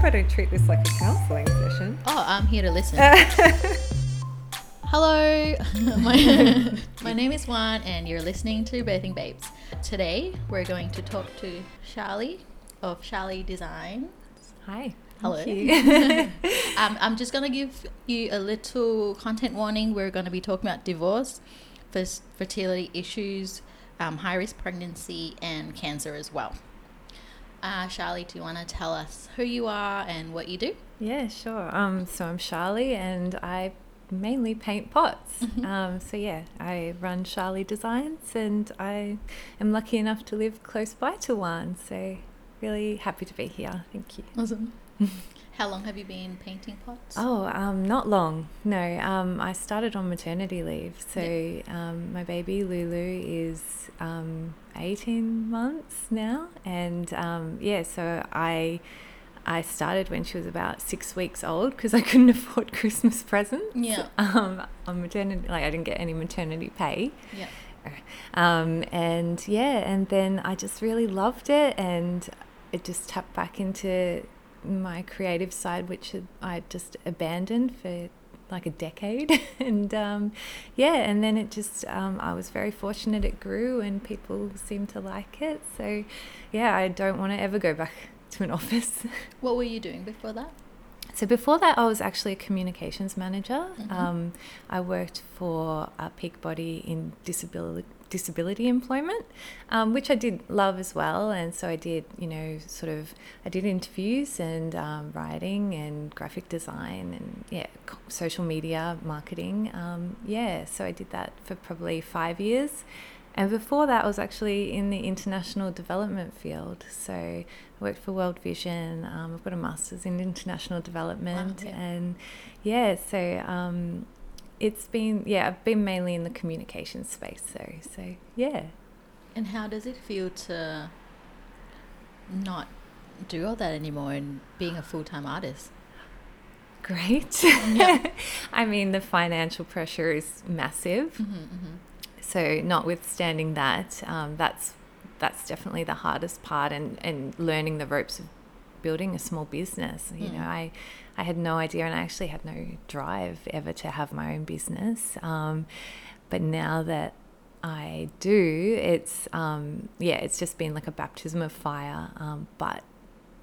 hope I don't treat this like a counselling session. Oh, I'm here to listen. Hello, my, my name is Juan, and you're listening to Birthing Babes. Today, we're going to talk to Charlie of Charlie Design. Hi. Hello. um, I'm just going to give you a little content warning. We're going to be talking about divorce, fertility issues, um, high risk pregnancy, and cancer as well. Uh, Charlie, do you want to tell us who you are and what you do? Yeah, sure. Um, so I'm Charlie, and I mainly paint pots. Mhm. Um, so yeah, I run Charlie Designs, and I am lucky enough to live close by to Juan. So really happy to be here. Thank you. Awesome. How long have you been painting pots? Oh, um, not long. No, um, I started on maternity leave. So um, my baby Lulu is um, 18 months now, and um, yeah, so I I started when she was about six weeks old because I couldn't afford Christmas presents. Yeah. Um, on maternity, like I didn't get any maternity pay. Yeah. Um, and yeah, and then I just really loved it, and it just tapped back into my creative side, which I just abandoned for like a decade. and um, yeah, and then it just, um, I was very fortunate it grew and people seemed to like it. So yeah, I don't want to ever go back to an office. What were you doing before that? So before that, I was actually a communications manager. Mhm. Um, I worked for uh, Peak Body in disability disability employment, um, which I did love as well. And so I did, you know, sort of, I did interviews and um, writing and graphic design and yeah, social media marketing. Um, yeah, so I did that for probably five years. And before that, I was actually in the international development field. So I worked for World Vision. Um, I've got a master's in international development, yeah. and yeah, so um, it's been yeah, I've been mainly in the communication space. So so yeah, And how does it feel to not do all that anymore and being a full time artist? great. Yeah. I mean, the financial pressure is massive. Mm-hmm, mm-hmm. so notwithstanding that um, that's that's definitely the hardest part and and learning the ropes of building a small business you Mm. know i i had no idea and i actually had no drive ever to have my own business. Um, but now that i do it's um, yeah it's just been like a baptism of fire um, but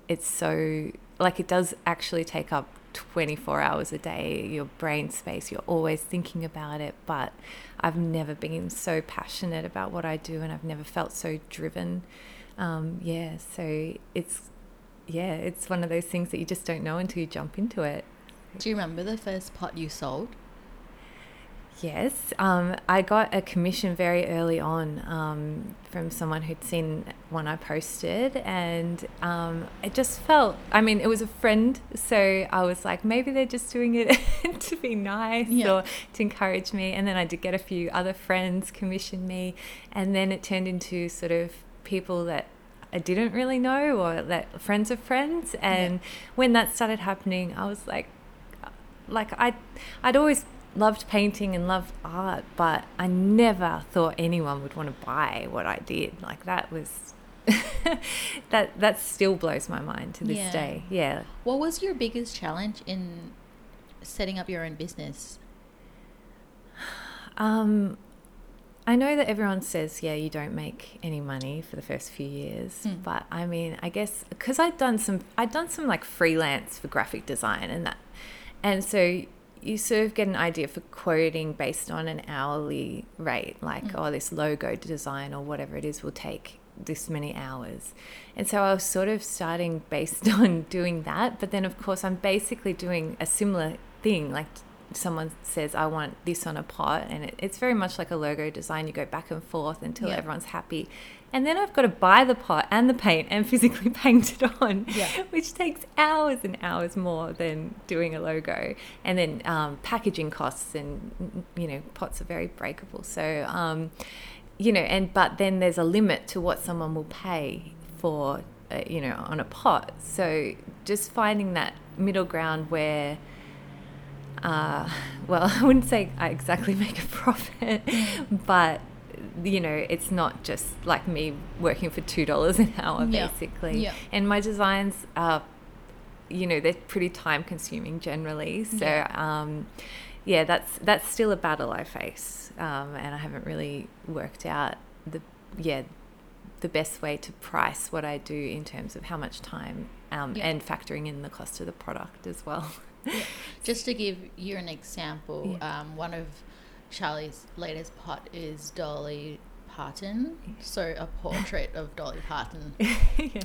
it's so like it does actually take up 24 hours a day your brain space you're always thinking about it but i've never been so passionate about what i do and i've never felt so driven. Um, yeah so it's yeah it's one of those things that you just don't know until you jump into it Do you remember the first pot you sold? Yes, um, I got a commission very early on um, from someone who'd seen one I posted, and um, it just felt. I mean, it was a friend, so I was like, maybe they're just doing it to be nice Yeah. or to encourage me. And then I did get a few other friends commission me, and then it turned into sort of people that I didn't really know or that friends of friends. And when that started happening, I was like, like I, I'd always loved painting and loved art, but I never thought anyone would want to buy what I did. Like that was, that that still blows my mind to this Yeah. day. Yeah. What was your biggest challenge in setting up your own business? Um, I know that everyone says, yeah, you don't make any money for the first few years, Mm. but I mean, I guess because I'd done some, I'd done some like freelance for graphic design and that, and so you sort of get an idea for quoting based on an hourly rate, like Mm. oh, this logo design or whatever it is will take this many hours, and so I was sort of starting based on doing that, but then of course I'm basically doing a similar thing, like someone says I want this on a pot and it, it's very much like a logo design. You go back and forth until Yeah. everyone's happy. And then I've got to buy the pot and the paint and physically paint it on Yeah. which takes hours and hours more than doing a logo. And then um, packaging costs and you know pots are very breakable. So um, you know and but then there's a limit to what someone will pay for uh, you know on a pot. So just finding that middle ground where uh, well, I wouldn't say I exactly make a profit, but you know, it's not just like me working for two dollars an hour, Yeah. basically. Yeah. And my designs are you know they're pretty time consuming generally. So Yeah. um, yeah, that's that's still a battle I face, um, and I haven't really worked out the yeah the best way to price what I do in terms of how much time um, Yeah. and factoring in the cost of the product as well. Just to give you an example, Yeah. um, one of Charlie's latest pot is Dolly Parton. So a portrait of Dolly Parton yeah.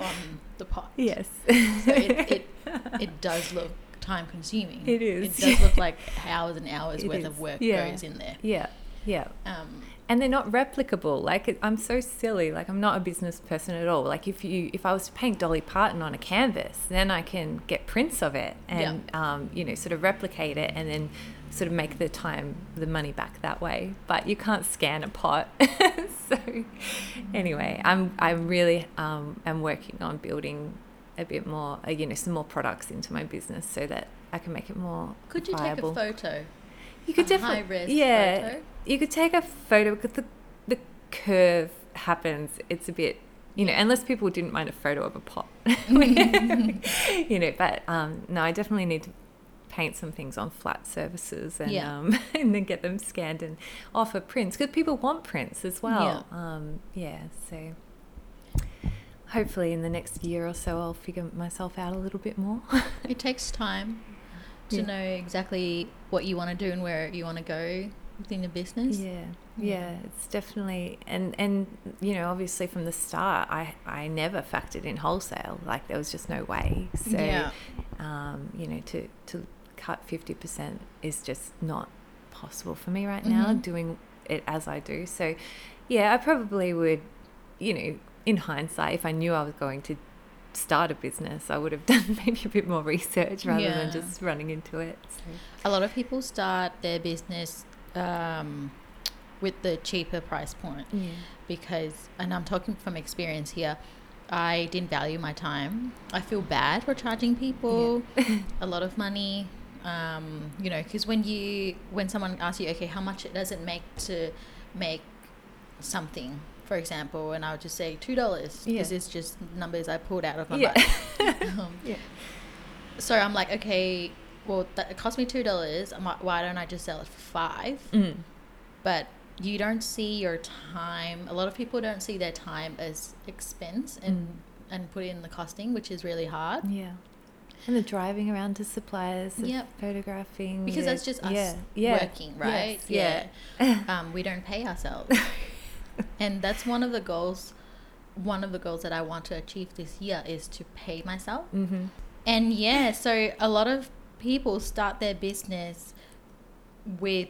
on the pot. Yes. So it, it, it does look time consuming. It is. It does look like hours and hours It worth is. of work goes in there. yeah. Yeah. Um, and they're not replicable. Like i'm so silly. Like i'm not a business person at all. Like if you if i was to paint dolly parton on a canvas then i can get prints of it and um, you know sort of replicate it and then sort of make the time the money back that way. But you can't scan a pot. So anyway i'm i'm really um am working on building a bit more uh, you know some more products into my business so that i can make it more could you viable. take a photo? You could definitely, yeah. photo? You could take a photo because the the curve happens. It's a bit, you know, unless people didn't mind a photo of a pot, you know. But um, no, I definitely need to paint some things on flat surfaces and Yeah. um, and then get them scanned and offer prints because people want prints as well. Um, yeah, so. Hopefully, in the next year or so, I'll figure myself out a little bit more. It takes time to Yeah. know exactly what you want to do and where you want to go within your business. Yeah, Yeah. it's definitely and and you know obviously from the start I I never factored in wholesale like there was just no way. So Yeah. um, you know to to cut fifty percent is just not possible for me right now Mhm. doing it as I do. So yeah, I probably would you know in hindsight if I knew I was going to start a business I would have done maybe a bit more research rather Yeah. than just running into it. So. A lot of people start their business um, with the cheaper price point Yeah. because, and I'm talking from experience here, I didn't value my time. I feel bad for charging people a lot of money. Um, you know, because when you when someone asks you, okay, how much it does it make to make something, for example, and I would just say two dollars Yeah. because it's just numbers I pulled out of my Yeah. butt. um, Yeah. so I'm like, okay, well, that, it cost me two dollars. Like, Why don't I just sell it for five? Mm. But you don't see your time. A lot of people don't see their time as expense and Mm. and put in the costing, which is really hard. Yeah. And the driving around to suppliers, Yep. photographing. Because the- that's just us yeah, yeah, working, right? yes, yeah. um, we don't pay ourselves. And that's one of the goals. One of the goals that I want to achieve this year is to pay myself. mm-hmm. And yeah, so a lot of people start their business with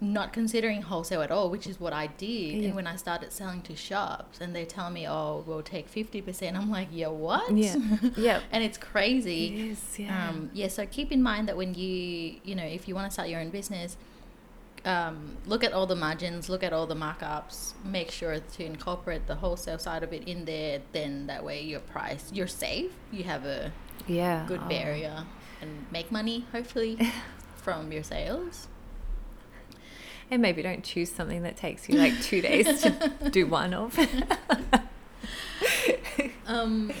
not considering wholesale at all, which is what I did. Yeah. And when I started selling to shops and they tell me, oh, we'll take 50%, I'm like, yeah, what? Yeah. Yeah. and it's crazy. Yes, yeah. Um, yeah, so keep in mind that when you, you know, if you want to start your own business, um, look at all the margins, look at all the markups, make sure to incorporate the wholesale side of it in there. Then that way your price, you're safe, you have a yeah. good oh. barrier and make money, hopefully, from your sales. And maybe don't choose something that takes you like two days to do one of. Um,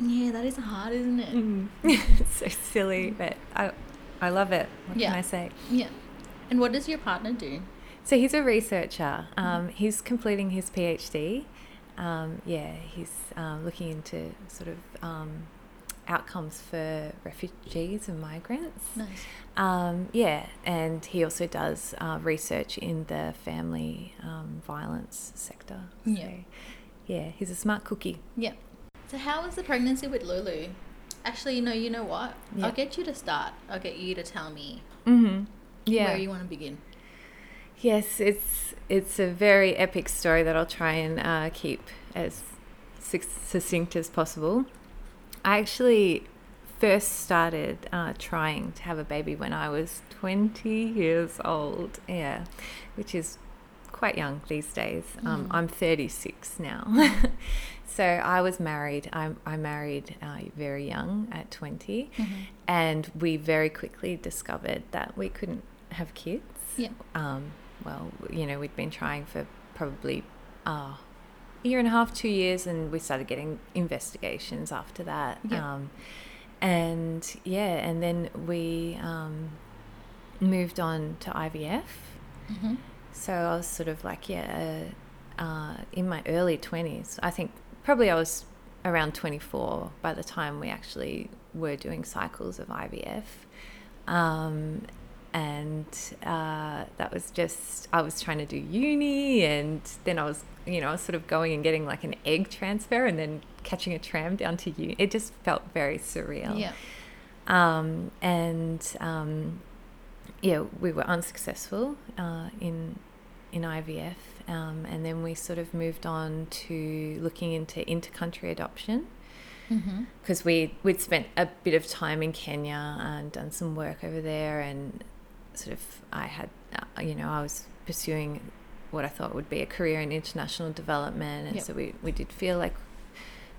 yeah, that is hard, isn't it? Mm. it's so silly, but I, I love it. What Yeah. can I say? Yeah. And what does your partner do? So he's a researcher. Um, he's completing his PhD. Um, yeah, he's um, looking into sort of um, outcomes for refugees and migrants. Nice. Um, yeah, and he also does uh, research in the family um, violence sector. So, Yeah. yeah, he's a smart cookie. Yeah. So how was the pregnancy with Lulu? Actually, no, you know what? Yeah. I'll get you to start. I'll get you to tell me Mm-hmm. Yeah. where you want to begin. Yes, it's it's a very epic story that I'll try and uh, keep as succinct as possible. I actually first started uh, trying to have a baby when I was 20 years old. Yeah, which is quite young these days. Um, Mm. I'm 36 now. so I was married. I, I married uh, very young at 20, and we very quickly discovered that we couldn't have kids Yeah. um, well, you know, we'd been trying for probably uh, a year and a half, two years, and we started getting investigations after that. Yeah. Um, and yeah, and then we um, moved on to IVF. Mm-hmm. So I was sort of like, yeah, uh, in my early 20s. I think probably I was around 24 by the time we actually were doing cycles of IVF. Um, and uh, that was just, I was trying to do uni, and then I was, you know, I was sort of going and getting like an egg transfer and then catching a tram down to uni. It just felt very surreal. Yeah. Um, and um, yeah, we were unsuccessful uh, in in IVF, um, and then we sort of moved on to looking into intercountry adoption Mm-hmm. because we we'd spent a bit of time in Kenya and done some work over there, and sort of I had, uh, you know, I was pursuing what I thought would be a career in international development, and Yep. so we we did feel like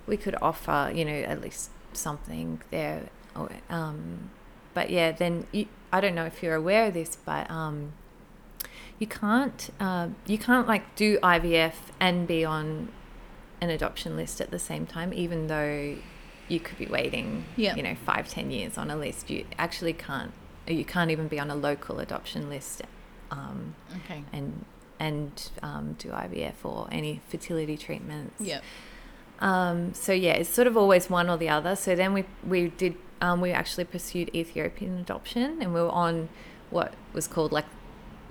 we could offer, you know, at least something there. Um, but yeah, then you, I don't know if you're aware of this, but um, you can't uh, you can't like do IVF and be on an adoption list at the same time, even though you could be waiting, Yeah. you know, five ten years on a list. You actually can't. You can't even be on a local adoption list, um, Okay. and and um, do IVF or any fertility treatments. Yeah. Um, so yeah, it's sort of always one or the other. So then we we did um, we actually pursued Ethiopian adoption, and we were on what was called like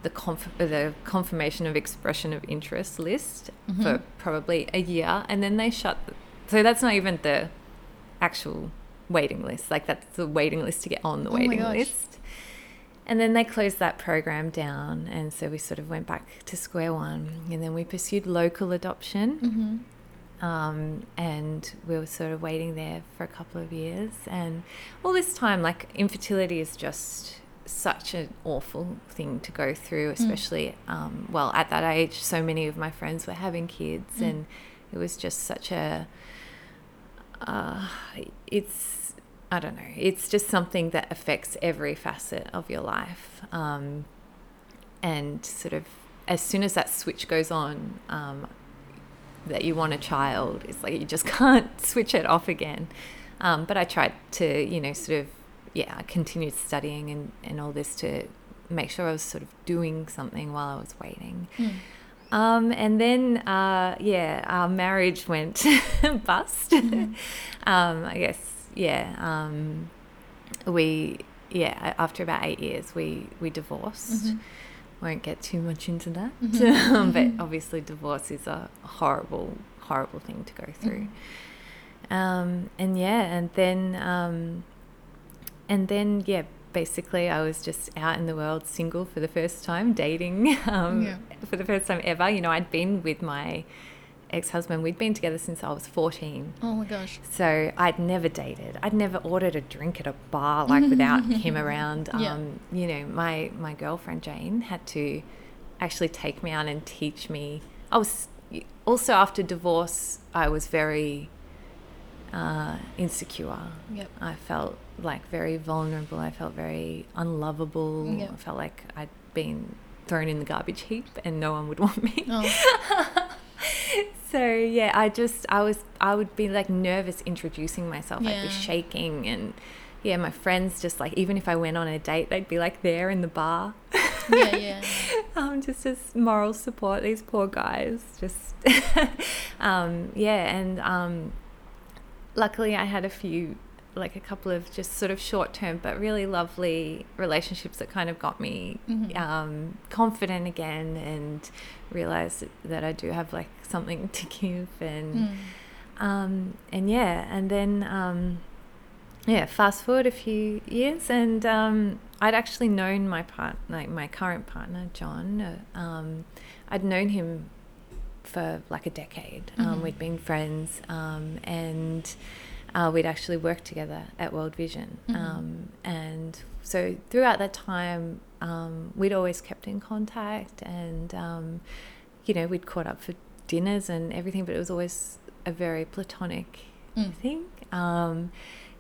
the conf- the confirmation of expression of interest list for Mhm. probably a year, and then they shut. So that's not even the actual waiting list. Like that's the waiting list to get on the Oh waiting list. And then they closed that program down, and so we sort of went back to square one, and then we pursued local adoption Mm-hmm. um, and we were sort of waiting there for a couple of years and all this time like infertility is just such an awful thing to go through especially um, well at that age so many of my friends were having kids Mm. and it was just such a uh, it's i don't know. It's just something that affects every facet of your life. Um, and sort of as soon as that switch goes on um, that you want a child it's like you just can't switch it off again. Um, but i tried to you know sort of yeah i continued studying and, and all this to make sure i was sort of doing something while i was waiting. Mm. um, and then uh, yeah our marriage went bust. Mhm. um, i guess yeah um, we yeah after about eight years we we divorced Mhm. won't get too much into that Mhm. but Mhm. obviously divorce is a horrible horrible thing to go through Mhm. um, and yeah and then um, and then yeah basically i was just out in the world single for the first time dating um, Yeah. for the first time ever you know i'd been with my ex-husband we'd been together since i was 14 Oh my gosh. so I'd never dated. I'd never ordered a drink at a bar like without him around. Yeah. Um, you know, my my girlfriend Jane had to actually take me out and teach me. I was also after divorce. I was very uh, insecure. Yep. I felt like very vulnerable. I felt very unlovable. Yeah. I felt like I'd been thrown in the garbage heap and no one would want me. Oh. so yeah, I just I was I would be like nervous introducing myself. I'd be shaking and yeah, my friends just like even if I went on a date, they'd be like there in the bar. Yeah, yeah. um, just as moral support. These poor guys, just um, yeah, and um, luckily I had a few like a couple of just sort of short term but really lovely relationships that kind of got me Mhm. um, confident again and realized that I do have like something to give and Mm. um, and yeah, and then um, yeah, fast forward a few years, and um, I'd actually known my part, like my current partner, John. Uh, um, I'd known him for like a decade. Um, Mhm. we'd been friends, um, and uh, we'd actually worked together at World Vision. Mhm. Um, and so throughout that time, um, we'd always kept in contact, and um, you know, we'd caught up for dinners and everything, but it was always a very platonic Mm. thing. Um,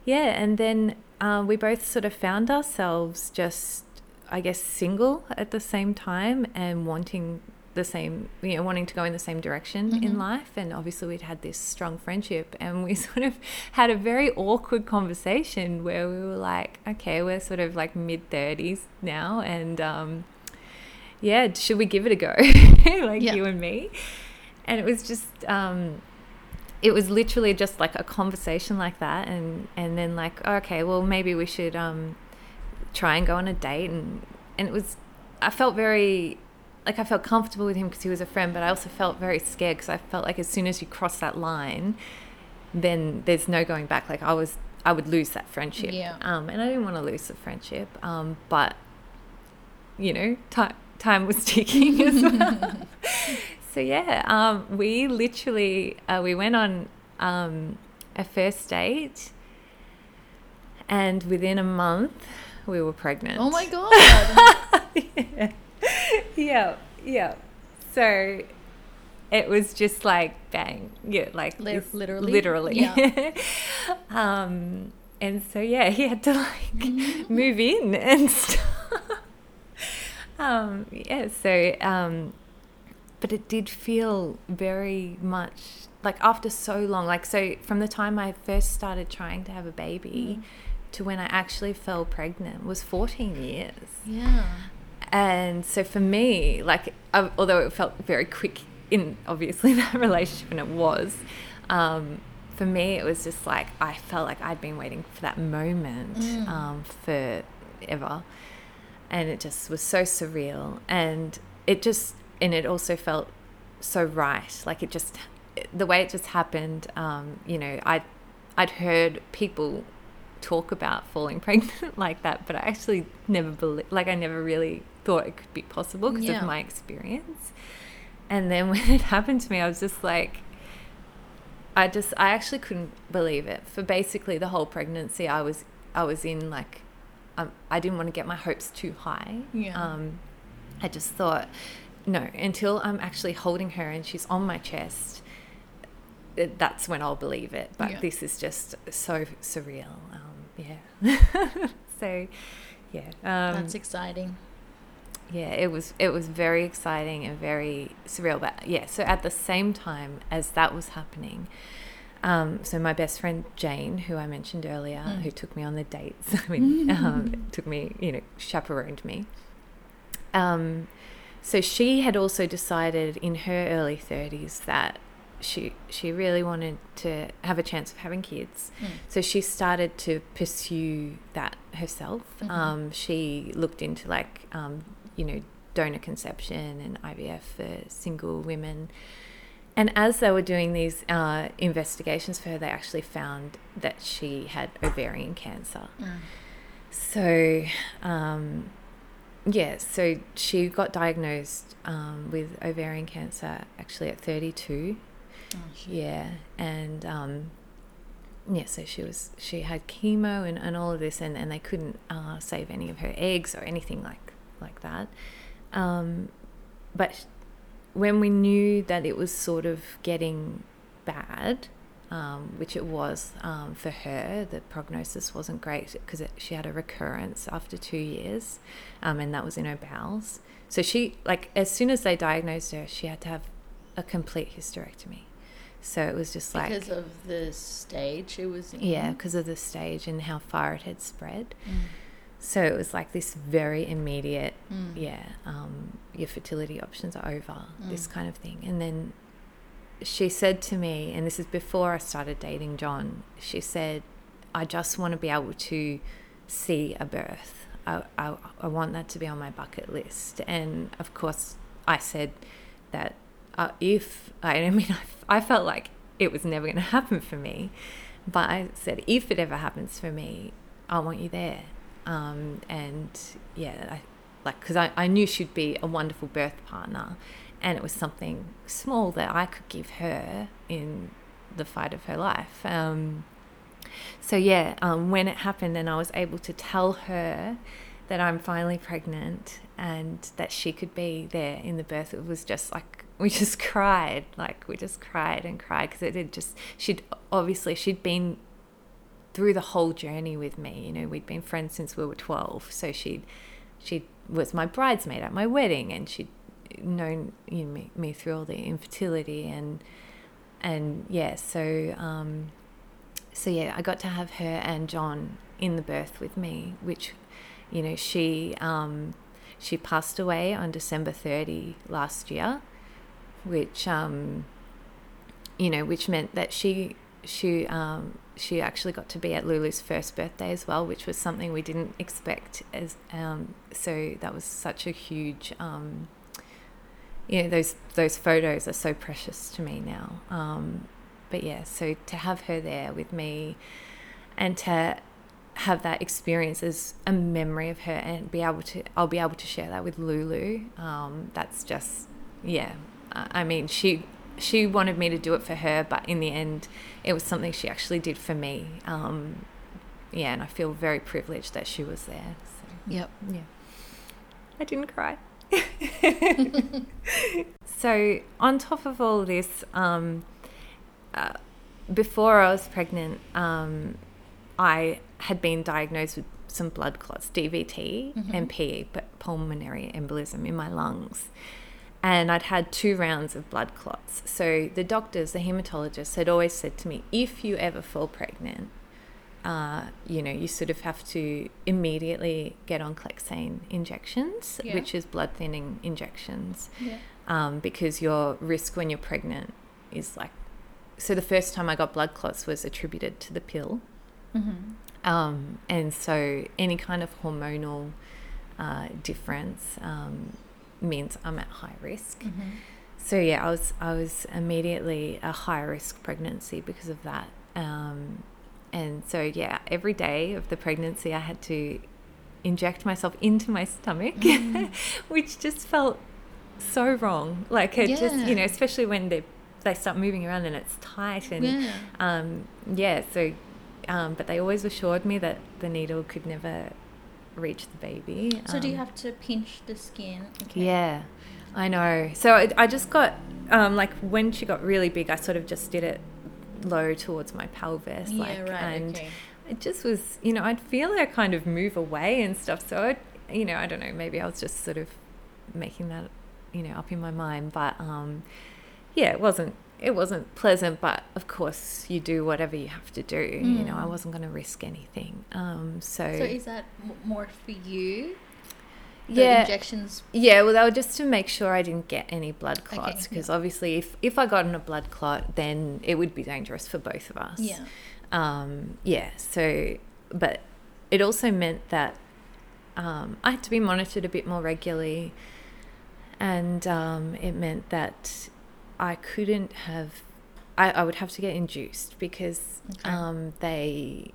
yeah, and then uh, we both sort of found ourselves just, I guess, single at the same time and wanting the same, you know, wanting to go in the same direction Mm-hmm. in life. And obviously, we'd had this strong friendship, and we sort of had a very awkward conversation where we were like, okay, we're sort of like mid 30s now, and um, yeah, should we give it a go? like Yeah. you and me. And it was just, um, it was literally just like a conversation like that. And, and then like, okay, well, maybe we should um, try and go on a date. And, and it was, I felt very, like I felt comfortable with him because he was a friend, but I also felt very scared because I felt like as soon as you cross that line, then there's no going back. Like I was, I would lose that friendship. Yeah. Um, and I didn't want to lose the friendship. Um, but you know, time time was ticking as well. so yeah, um, we literally uh, we went on um, a first date, and within a month we were pregnant. Oh my god. yeah. yeah, yeah. So it was just like bang, yeah, like Li- this- literally? literally. Yeah. um, and so yeah, he had to like Mm-hmm. move in and stuff. um, yeah, so um, but it did feel very much like after so long, like so from the time I first started trying to have a baby. To when I actually fell pregnant was 14 years. yeah. And so for me, like, uh, although it felt very quick in obviously that relationship, and it was, um, for me, it was just like I felt like I'd been waiting for that moment Mm. um, forever. And it just was so surreal. And it just, and it also felt so right. Like it just, the way it just happened, um, you know, I'd, I'd heard people talk about falling pregnant like that, but I actually never believed, like I never really thought it could be possible because Yeah. of my experience. And then when it happened to me, I was just like, I just, I actually couldn't believe it. For basically the whole pregnancy, I was, I was in like, um, I didn't want to get my hopes too high. Yeah. Um, I just thought, no, until I'm actually holding her and she's on my chest, that's when I'll believe it. But Yeah. this is just so surreal. Um, yeah. so, yeah. Um, That's exciting. yeah, it was it was very exciting and very surreal. But yeah, so at the same time as that was happening, um, so my best friend Jane, who I mentioned earlier, Mm. who took me on the dates, I mean, um, took me, you know, chaperoned me. Um, so she had also decided in her early thirties that she she really wanted to have a chance of having kids. Mm. So she started to pursue that herself. Mhm. Um, she looked into like um, you know donor conception and IVF for single women. And as they were doing these uh, investigations for her, they actually found that she had ovarian cancer. Mm. So, um, yeah, so she got diagnosed um, with ovarian cancer actually at 32. Oh. Yeah, and um, yeah, so she was she had chemo and, and all of this, and, and they couldn't uh, save any of her eggs or anything like like that. Um, but when we knew that it was sort of getting bad, um, which it was um, for her, the prognosis wasn't great because she had a recurrence after two years, um, and that was in her bowels. So she like as soon as they diagnosed her, she had to have a complete hysterectomy. So it was just like because of the stage it was in. yeah, because of the stage and how far it had spread. Mm. So it was like this very immediate, Mm. yeah, um, your fertility options are over, this Mm. kind of thing. And then she said to me, and this is before I started dating John, she said, I just want to be able to see a birth. I, I, I want that to be on my bucket list. And of course, I said that uh, if, I, mean, I, I felt like it was never going to happen for me. But I said, if it ever happens for me, I want you there. Um, and yeah, I, like, because I, I knew she'd be a wonderful birth partner. And it was something small that I could give her in the fight of her life. Um, so yeah, um, when it happened and I was able to tell her that I'm finally pregnant and that she could be there in the birth, it was just like we just cried, like we just cried and cried because it had just she'd obviously she'd been through the whole journey with me. You know, we'd been friends since we were twelve, so she she was my bridesmaid at my wedding, and she known you know, me, me through all the infertility and and yeah, so um, so yeah, I got to have her and John in the birth with me, which you know she um, she passed away on December 30 last year, which um, you know which meant that she she um, she actually got to be at Lulu's first birthday as well, which was something we didn't expect. As um, so that was such a huge, um, you know, those those photos are so precious to me now. Um, but yeah, so to have her there with me, and to have that experience as a memory of her, and be able to, I'll be able to share that with Lulu. Um, that's just, yeah. I mean, she she wanted me to do it for her, but in the end, it was something she actually did for me. Um, yeah, and I feel very privileged that she was there. So, yep. Yeah. I didn't cry. so, on top of all this, um, uh, before I was pregnant, um, I had been diagnosed with some blood clots, DVT mm-hmm. and PE, pulmonary embolism in my lungs and I'd had two rounds of blood clots. So the doctors, the hematologists, had always said to me, if you ever fall pregnant, uh, you know, you sort of have to immediately get on Clexane injections, yeah. which is blood thinning injections, yeah. um, because your risk when you're pregnant is like. So the first time I got blood clots was attributed to the pill, mm-hmm. um, and so any kind of hormonal uh, difference um, means I'm at high risk. Mm-hmm. So yeah, I was I was immediately a high risk pregnancy because of that. Um, and so yeah, every day of the pregnancy, I had to inject myself into my stomach, mm. which just felt so wrong. Like it yeah. just you know, especially when they they start moving around and it's tight and yeah, um, yeah so. Um, but they always assured me that the needle could never reach the baby. So um, do you um, have to pinch the skin? Okay. Yeah, I know. So it, I just got um, like when she got really big, I sort of just did it low towards my pelvis, yeah, like, right, and okay. it just was, you know, I'd feel her kind of move away and stuff. So it, you know, I don't know, maybe I was just sort of making that, you know, up in my mind, but um, yeah, it wasn't it wasn't pleasant, but of course you do whatever you have to do. Mm. You know, I mm. wasn't going to risk anything. Um, so, so is that more for you? The yeah, injections. Yeah, well, they were just to make sure I didn't get any blood clots because okay, yeah. obviously, if if I got in a blood clot, then it would be dangerous for both of us. Yeah. Um, yeah. So, but it also meant that um, I had to be monitored a bit more regularly, and um, it meant that I couldn't have. I, I would have to get induced because okay. um, they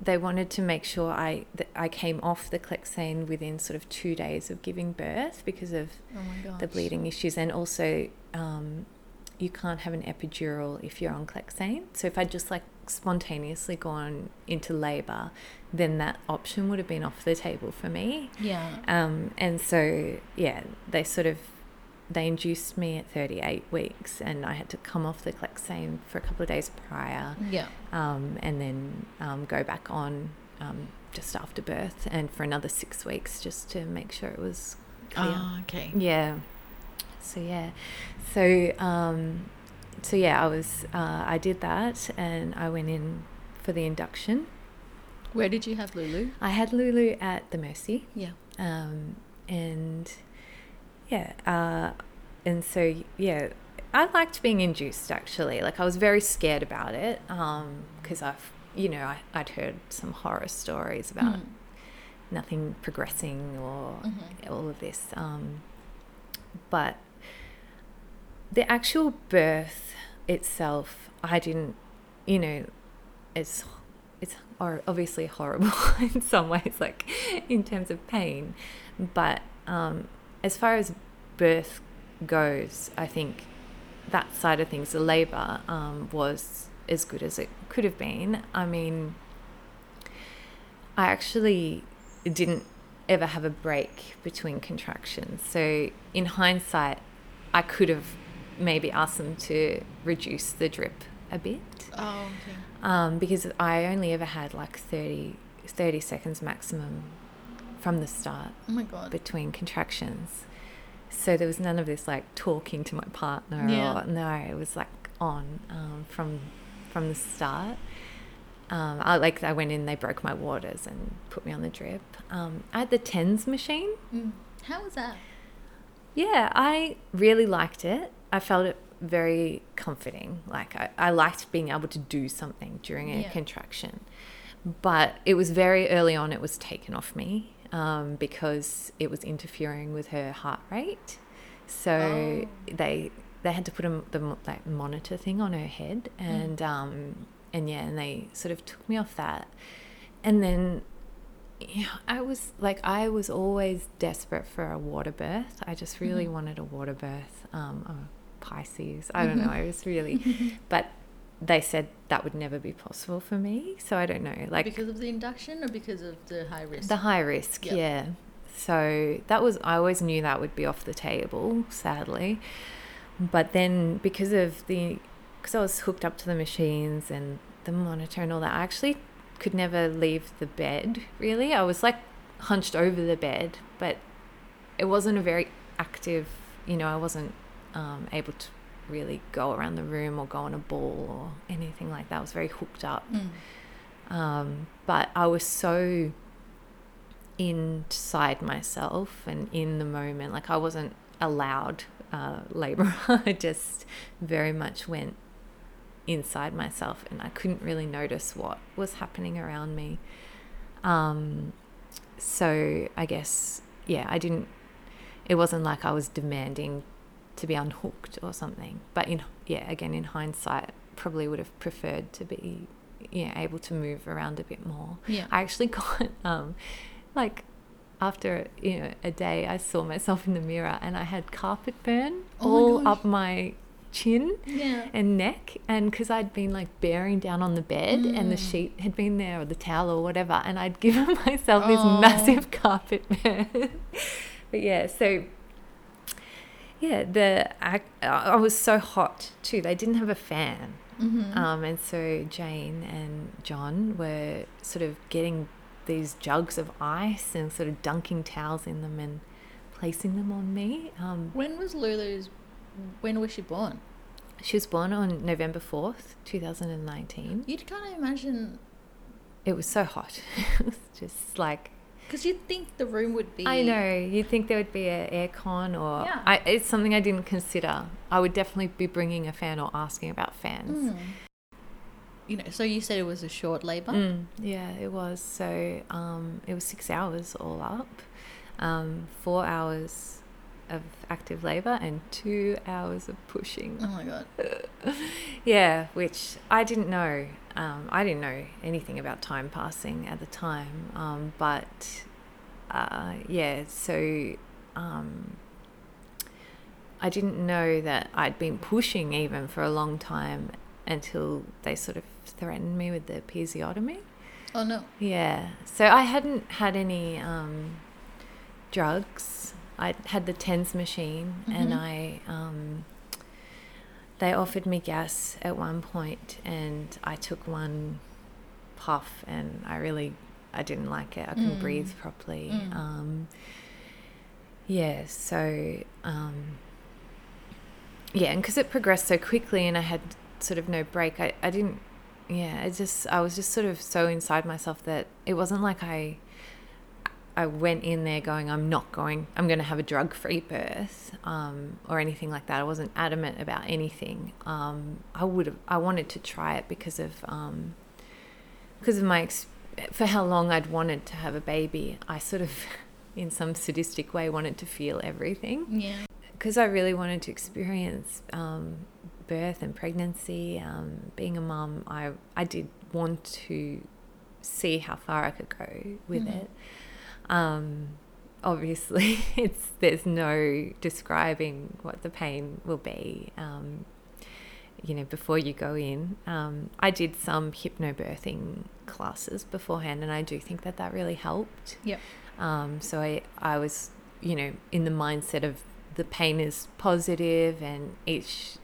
they wanted to make sure I that I came off the Clexane within sort of two days of giving birth because of oh the bleeding issues, and also um, you can't have an epidural if you're on Clexane. So if I'd just like spontaneously gone into labour, then that option would have been off the table for me. Yeah. Um, and so yeah, they sort of they induced me at 38 weeks and I had to come off the Clexane for a couple of days prior. Yeah. Um, and then um, go back on um, just after birth and for another six weeks just to make sure it was clear. Oh, okay. Yeah. So, yeah. So, um, so yeah, I was, uh, I did that and I went in for the induction. Where did you have Lulu? I had Lulu at the Mercy. Yeah. Um, and yeah. Uh, and so, yeah, I liked being induced actually. Like, I was very scared about it because um, I've, you know, I, would heard some horror stories about mm. nothing progressing or mm-hmm. all of this. Um, but the actual birth itself, I didn't, you know, it's it's obviously horrible in some ways, like in terms of pain. But um, as far as birth goes, I think that side of things, the labour, um, was as good as it could have been. I mean, I actually didn't ever have a break between contractions. So, in hindsight, I could have maybe asked them to reduce the drip a bit. Oh, okay. Um, because I only ever had like 30, 30 seconds maximum from the start. Oh my god. Between contractions. So there was none of this like talking to my partner Yeah. or no, it was like on um, from from the start. Um, I like I went in, they broke my waters and put me on the drip. Um, I had the tens machine. Mm. How was that? Yeah, I really liked it. I felt it very comforting. Like I, I liked being able to do something during a Yeah. contraction. But it was very early on, it was taken off me um, because it was interfering with her heart rate. So Oh. they they had to put a the like monitor thing on her head, and um, and yeah, and they sort of took me off that, and then yeah, I was like, I was always desperate for a water birth. I just really Mhm. wanted a water birth. Um, Pisces. I don't know. Mhm. I was really, but they said that would never be possible for me. So I don't know. Like because of the induction or because of the high risk? the high risk, Yep. yeah. So that was, I always knew that would be off the table, sadly. But then because of the, because I was hooked up to the machines and the monitor and all that, I actually could never leave the bed, really. I was like hunched over the bed, but it wasn't a very active, you know, I wasn't um, able to really go around the room or go on a ball or anything like that. I was very hooked up. Mm. Um, but I was so inside myself and in the moment. Like I wasn't allowed uh, labor. I just very much went inside myself and I couldn't really notice what was happening around me. Um, so I guess, yeah, I didn't, it wasn't like I was demanding to be unhooked or something. But in, yeah, again, in hindsight, probably would have preferred to be, yeah, able to move around a bit more. Yeah. I actually got um, like after you know a day, I saw myself in the mirror and I had carpet burn Oh all gosh. up my chin yeah. and neck, and because I'd been like bearing down on the bed and the Mm. sheet had been there or the towel or whatever, and I'd given myself this Oh. massive carpet burn. but yeah, so. Yeah, the I, I was so hot too. They didn't have a fan, Mm-hmm. um, and so Jane and John were sort of getting these jugs of ice and sort of dunking towels in them and placing them on me. Um, when was Lulu's? When was she born? she was born on November 4th, 2019. You'd kind of imagine It was so hot. it was just like, because you'd think the room would be. I know, you'd think there would be an aircon or Yeah. I, it's something I didn't consider. I would definitely be bringing a fan or asking about fans. Mm. You know, so you said it was a short labor. Mm, yeah, it was. So um, it was six hours all up, um, four hours of active labor and two hours of pushing. Oh my god. Yeah, which I didn't know. Um, I didn't know anything about time passing at the time. Um, but uh, yeah, so um, I didn't know that I'd been pushing even for a long time until they sort of threatened me with the episiotomy. Oh no. Yeah. So I hadn't had any um, drugs. I had the TENS machine, and Mhm. I um, they offered me gas at one point, and I took one puff, and I really I didn't like it. I couldn't Mm. breathe properly. Mm. Um, yeah. So um, yeah, and because it progressed so quickly, and I had sort of no break, I, I didn't yeah, it just I was just sort of so inside myself that it wasn't like I I went in there going I'm not going I'm going to have a drug free birth um, or anything like that. I wasn't adamant about anything. Um, I would have I wanted to try it because of um, because of my ex- for how long I'd wanted to have a baby. I sort of in some sadistic way wanted to feel everything Yeah. because I really wanted to experience um, birth and pregnancy, um, being a mum, I I did want to see how far I could go with Mhm. it. Um, obviously, it's there's no describing what the pain will be. Um, you know, before you go in, um, I did some hypnobirthing classes beforehand, and I do think that that really helped. Yep. Um, so I, I was, you know, in the mindset of the pain is positive and each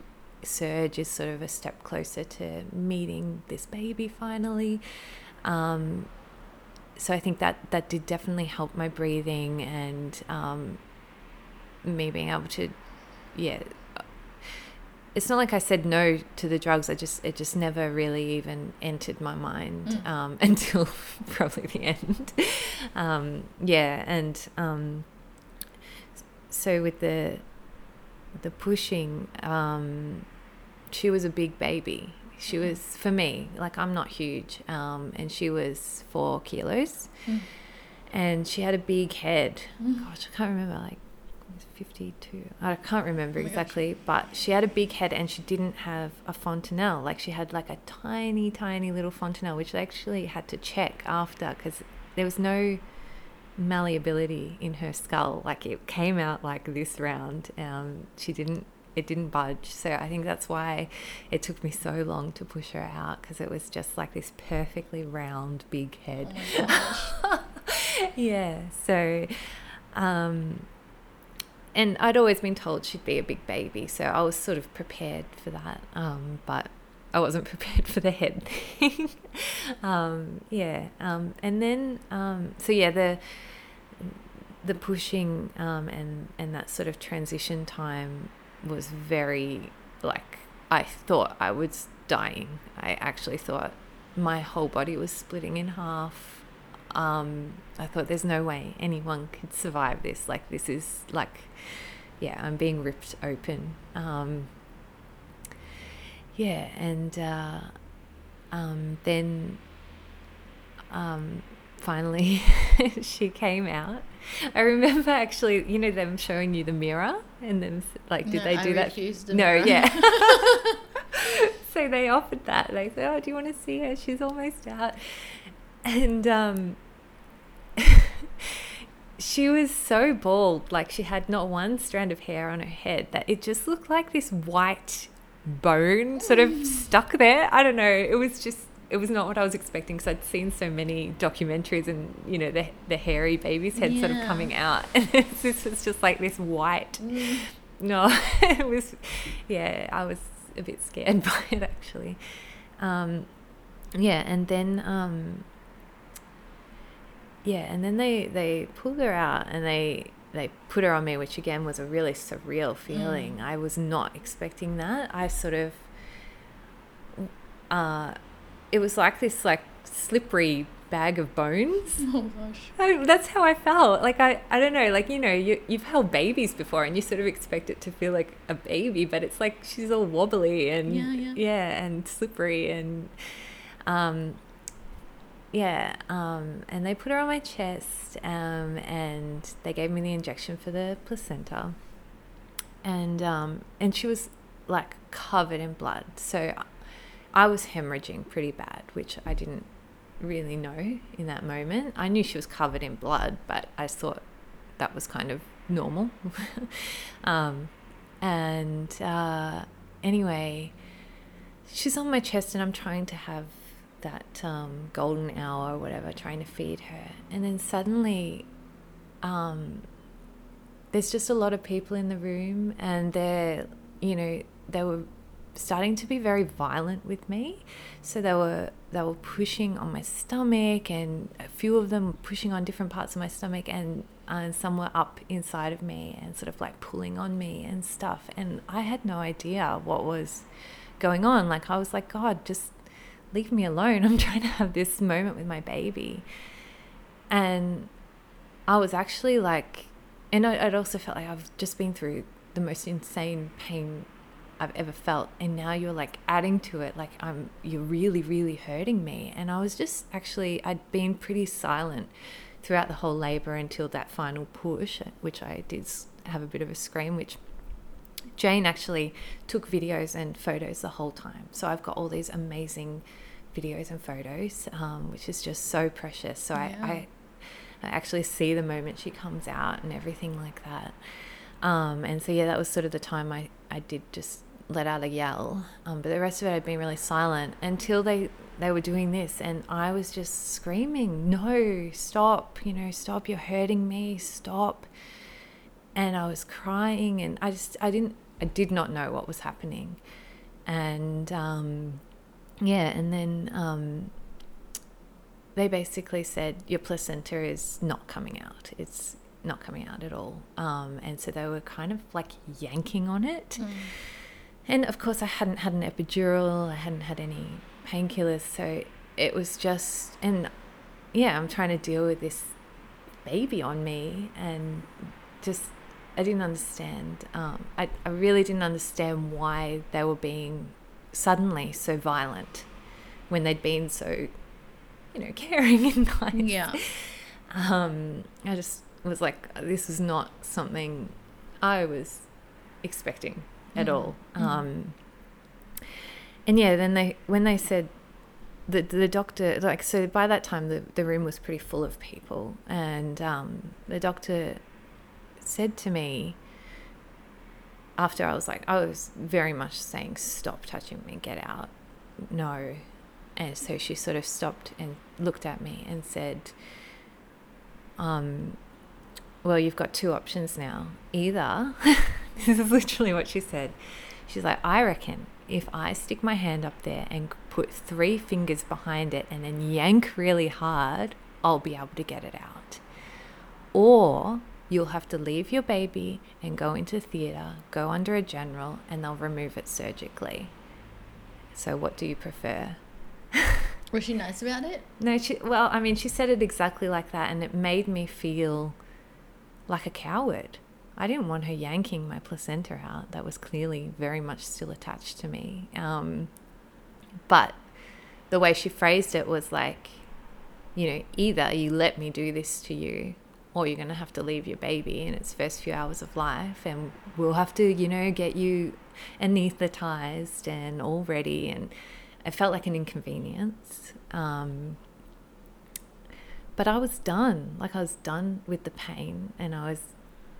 surge is sort of a step closer to meeting this baby finally. Um, so I think that that did definitely help my breathing and um, me being able to, yeah. It's not like I said no to the drugs. I just it just never really even entered my mind Mm. um, until probably the end. um, yeah, and um, so with the the pushing, um, she was a big baby. She was for me like I'm not huge, um, and she was four kilos, Mm. and she had a big head. Mm. Gosh, I can't remember like. 52 i can't remember Oh my gosh. exactly but she had a big head and she didn't have a fontanelle like she had like a tiny tiny little fontanelle which they actually had to check after because there was no malleability in her skull like it came out like this round um she didn't it didn't budge so i think that's why it took me so long to push her out because it was just like this perfectly round big head Oh yeah so um and I'd always been told she'd be a big baby, so I was sort of prepared for that. Um, but I wasn't prepared for the head thing. um, yeah, um, and then um, so yeah, the the pushing um, and and that sort of transition time was very like I thought I was dying. I actually thought my whole body was splitting in half. Um, I thought there's no way anyone could survive this. Like this is like, yeah, I'm being ripped open. Um, yeah, and uh, um, then um, finally she came out. I remember actually, you know, them showing you the mirror and then like, did No, they I do that? the no, mirror. yeah. so they offered that. They said, "Oh, do you want to see her? She's almost out." And um, she was so bald, like she had not one strand of hair on her head, that it just looked like this white bone sort of stuck there. I don't know. It was just. It was not what I was expecting because I'd seen so many documentaries and you know the the hairy baby's head sort of coming out, and this was just like this white Mm. no, it was, yeah, I was a bit scared by it actually. Um, yeah, and then, um, yeah, and then they, they pulled her out and they, they put her on me, which again was a really surreal feeling. Mm. I was not expecting that. I sort of, uh, it was like this like slippery bag of bones. Oh gosh. I, that's how I felt. Like I, I don't know. Like you know, you you've held babies before, and you sort of expect it to feel like a baby, but it's like she's all wobbly and Yeah, yeah. and slippery and, um, yeah. Um, and they put her on my chest, um, and they gave me the injection for the placenta, and um, and she was like covered in blood. So I was hemorrhaging pretty bad, which I didn't really know in that moment. I knew she was covered in blood, but I thought that was kind of normal. um, and uh, anyway, she's on my chest, and I'm trying to have that um, golden hour or whatever, trying to feed her. And then suddenly, um, there's just a lot of people in the room, and they're, you know, they were starting to be very violent with me. So they were they were pushing on my stomach, and a few of them pushing on different parts of my stomach, and uh, and some were up inside of me and sort of like pulling on me and stuff. And I had no idea what was going on. Like I was like, God, just leave me alone. I'm trying to have this moment with my baby. And I was actually like, and I, I'd also felt like I've just been through the most insane pain I've ever felt, and now you're like adding to it, like I'm, you're really, really hurting me. And I was just actually, I'd been pretty silent throughout the whole labor until that final push, which I did have a bit of a scream, which Jane actually took videos and photos the whole time. So I've got all these amazing videos and photos, um, which is just so precious. So Yeah. I, I, I actually see the moment she comes out and everything like that. Um, and so yeah, that was sort of the time I, I did just let out a yell. Um, but the rest of it, I'd been really silent until they they were doing this, and I was just screaming, "No, stop! You know, stop! You're hurting me! Stop!" And I was crying, and I just I didn't I did not know what was happening, and um, yeah, and then um, they basically said your placenta is not coming out. It's not coming out at all. Um, and so they were kind of like yanking on it. Mm. And of course, I hadn't had an epidural, I hadn't had any painkillers. So it was just, and yeah, I'm trying to deal with this baby on me and just, I didn't understand. Um, I, I really didn't understand why they were being suddenly so violent when they'd been so, you know, caring and nice. Yeah. Um, I just was like, this is not something I was expecting at Mhm. all. Mhm. Um, and yeah, then they when they said the the doctor like so by that time the the room was pretty full of people, and um, the doctor said to me after I was like I was very much saying stop touching me, get out, no, and so she sort of stopped and looked at me and said, um, well, you've got two options now. Either, this is literally what she said. She's like, I reckon if I stick my hand up there and put three fingers behind it and then yank really hard, I'll be able to get it out. Or you'll have to leave your baby and go into theatre, go under a general, and they'll remove it surgically. So, what do you prefer? Was she nice about it? No, she, well, I mean, she said it exactly like that, and it made me feel like a coward. I didn't want her yanking my placenta out. That was clearly very much still attached to me. Um, but the way she phrased it was like, you know, either you let me do this to you, or you're going to have to leave your baby in its first few hours of life, and we'll have to, you know, get you anesthetized and all ready. And it felt like an inconvenience. Um, but I was done. Like I was done with the pain, and I was,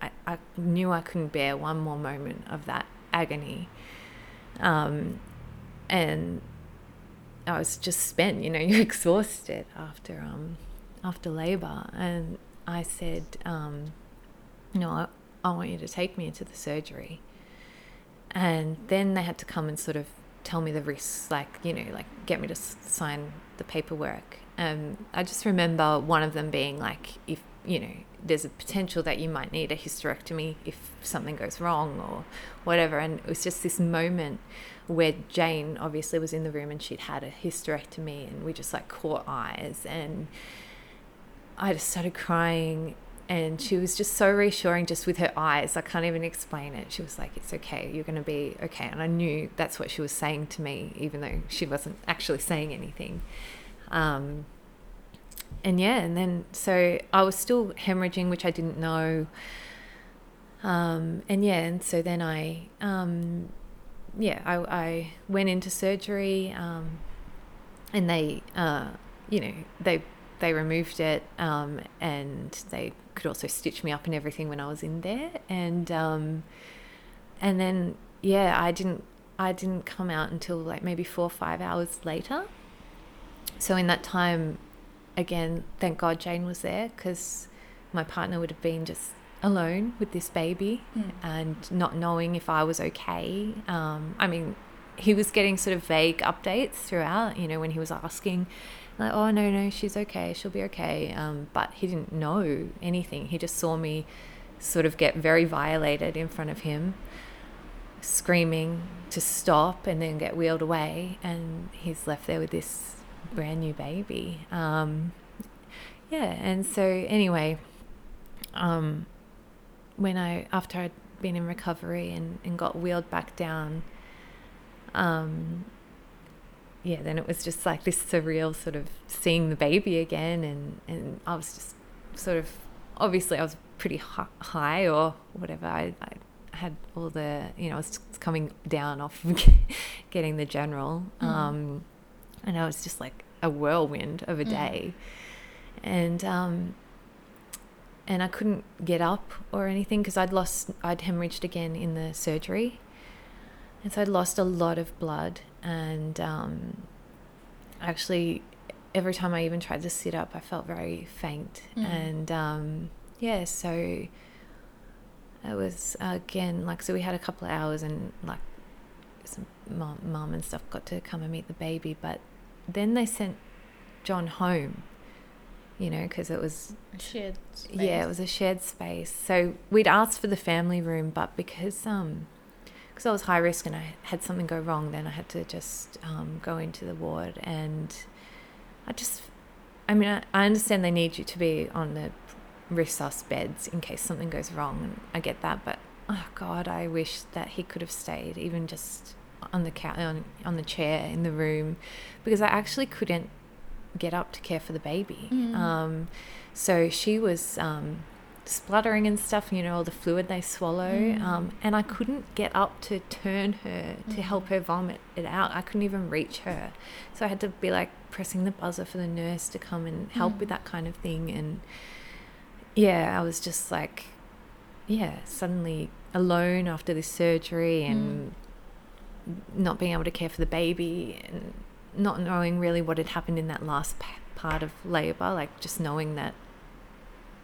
I, I knew I couldn't bear one more moment of that agony. Um, and I was just spent. You know, you're exhausted after um, after labor, and I said, um, no, I, I want you to take me into the surgery. And then they had to come and sort of tell me the risks, like, you know, like get me to sign the paperwork. And I just remember one of them being like, if, you know, there's a potential that you might need a hysterectomy if something goes wrong or whatever. And it was just this moment where Jane obviously was in the room and she'd had a hysterectomy and we just like caught eyes and I just started crying and she was just so reassuring just with her eyes. I can't even explain it. She was like, It's okay, you're to be okay. And I knew that's what she was saying to me, even though she wasn't actually saying anything. Um, and yeah, and then so I was still hemorrhaging, which I didn't know. Um, and yeah, and so then I, um, yeah, I, I went into surgery, um, and they, uh, you know, they they removed it, um, and they could also stitch me up and everything when I was in there, and um, and then yeah, I didn't I didn't come out until like maybe four or five hours later. So in that time, again, thank God Jane was there because my partner would have been just alone with this baby Mm. and not knowing if I was okay. Um, I mean, he was getting sort of vague updates throughout, you know, when he was asking, like, oh, no, no, she's okay, she'll be okay. Um, but he didn't know anything. He just saw me sort of get very violated in front of him, screaming to stop and then get wheeled away. And he's left there with this brand new baby. Um, yeah, and so anyway, um, when I after I'd been in recovery and, and got wheeled back down, um, yeah, then it was just like this surreal sort of seeing the baby again, and and I was just sort of obviously I was pretty high or whatever. I, I had all the you know I was coming down off getting the general, Mm. um, and I was just like a whirlwind of a Mm. day, and um, and I couldn't get up or anything because I'd lost, I'd hemorrhaged again in the surgery. And so I'd lost a lot of blood. And um, actually, every time I even tried to sit up, I felt very faint. Mm. And um, yeah, so it was again like, so we had a couple of hours and like some mom, mom and stuff got to come and meet the baby. But then they sent John home you know, because it was A shared space. yeah, it was a shared space. So we'd asked for the family room, but because um, because I was high risk and I had something go wrong, then I had to just um, go into the ward, and I just, I mean, I, I understand they need you to be on the resus beds in case something goes wrong, and I get that, but oh god, I wish that he could have stayed, even just on the couch, on on the chair in the room, because I actually couldn't get up to care for the baby. Mm. Um, so she was um, spluttering and stuff, you know, all the fluid they swallow. Mm. Um, and I couldn't get up to turn her to Mm. help her vomit it out. I couldn't even reach her. So I had to be like pressing the buzzer for the nurse to come and help Mm. with that kind of thing. And yeah, I was just like, yeah, suddenly alone after this surgery and not being able to care for the baby and not knowing really what had happened in that last pa- part of labor, like just knowing that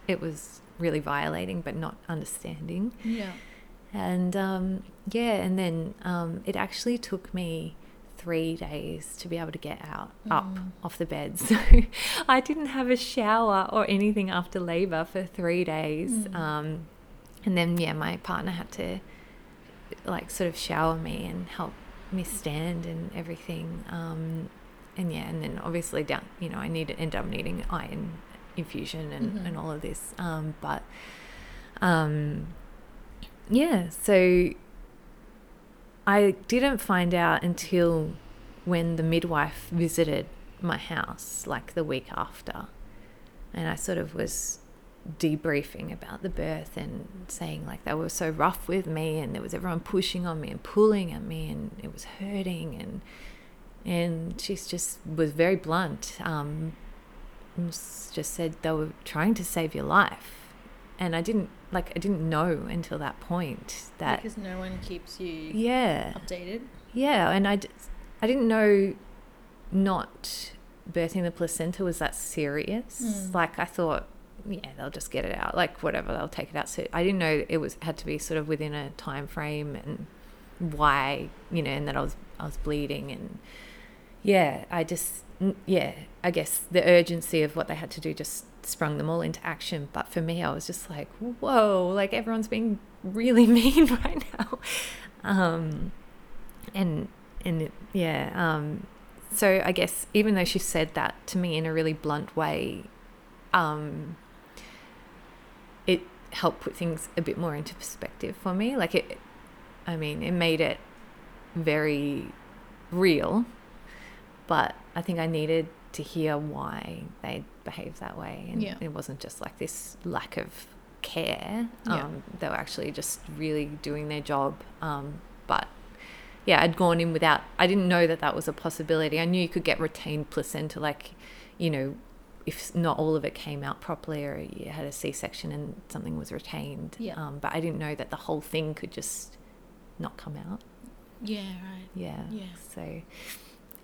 it was really violating, but not understanding. Yeah. And um, yeah, and then um, it actually took me three days to be able to get out up Mm. off the bed. So I didn't have a shower or anything after labor for three days. Mm. Um, and then yeah, my partner had to like sort of shower me and help me stand and everything. Um, and yeah, and then obviously down, you know, I needed ended up needing iron infusion and, Mhm. and all of this. Um, but um, yeah, so I didn't find out until when the midwife visited my house, like the week after. And I sort of was debriefing about the birth and saying like they were so rough with me and there was everyone pushing on me and pulling at me and it was hurting and and she's just was very blunt um just said they were trying to save your life and i didn't like i didn't know until that point that because no one keeps you yeah updated. yeah, and i i didn't know not birthing the placenta was that serious. Mm. Like I thought, yeah, they'll just get it out, like whatever, they'll take it out. So I didn't know it was had to be sort of within a time frame and why, you know, and that I was I was bleeding and yeah, I just yeah, I guess the urgency of what they had to do just sprung them all into action. But for me, I was just like, whoa, like everyone's being really mean right now. Um, and and it, yeah, um, so I guess even though she said that to me in a really blunt way, um, helped put things a bit more into perspective for me. Like it, I mean, it made it very real, but I think I needed to hear why they behaved that way, and Yeah. it wasn't just like this lack of care. Yeah. Um, they were actually just really doing their job. Um, but yeah, I'd gone in without. I didn't know that that was a possibility. I knew you could get retained placenta, like you know, if not all of it came out properly, or you had a C-section and something was retained. Yeah. Um, but I didn't know that the whole thing could just not come out. Yeah, right. Yeah. Yeah. So,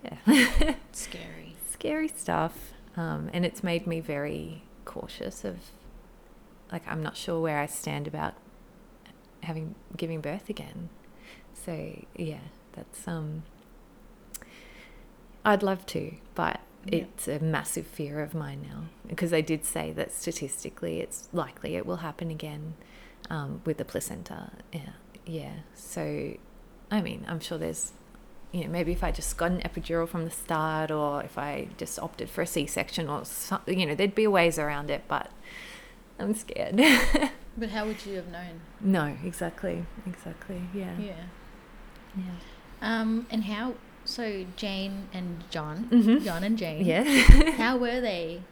yeah, Scary. scary stuff. Um, and it's made me very cautious of, like, I'm not sure where I stand about having giving birth again. So yeah, that's um. I'd love to, but. It's a massive fear of mine now because they did say that statistically it's likely it will happen again um, with the placenta. Yeah, yeah. So, I mean, I'm sure there's, you know, maybe if I just got an epidural from the start, or if I just opted for a C-section, or something, you know, there'd be ways around it. But I'm scared. But how would you have known? no, exactly, exactly. Yeah, Yeah. yeah. Um, and how? So Jane and John, Mhm. John and Jane. Yeah. How were they?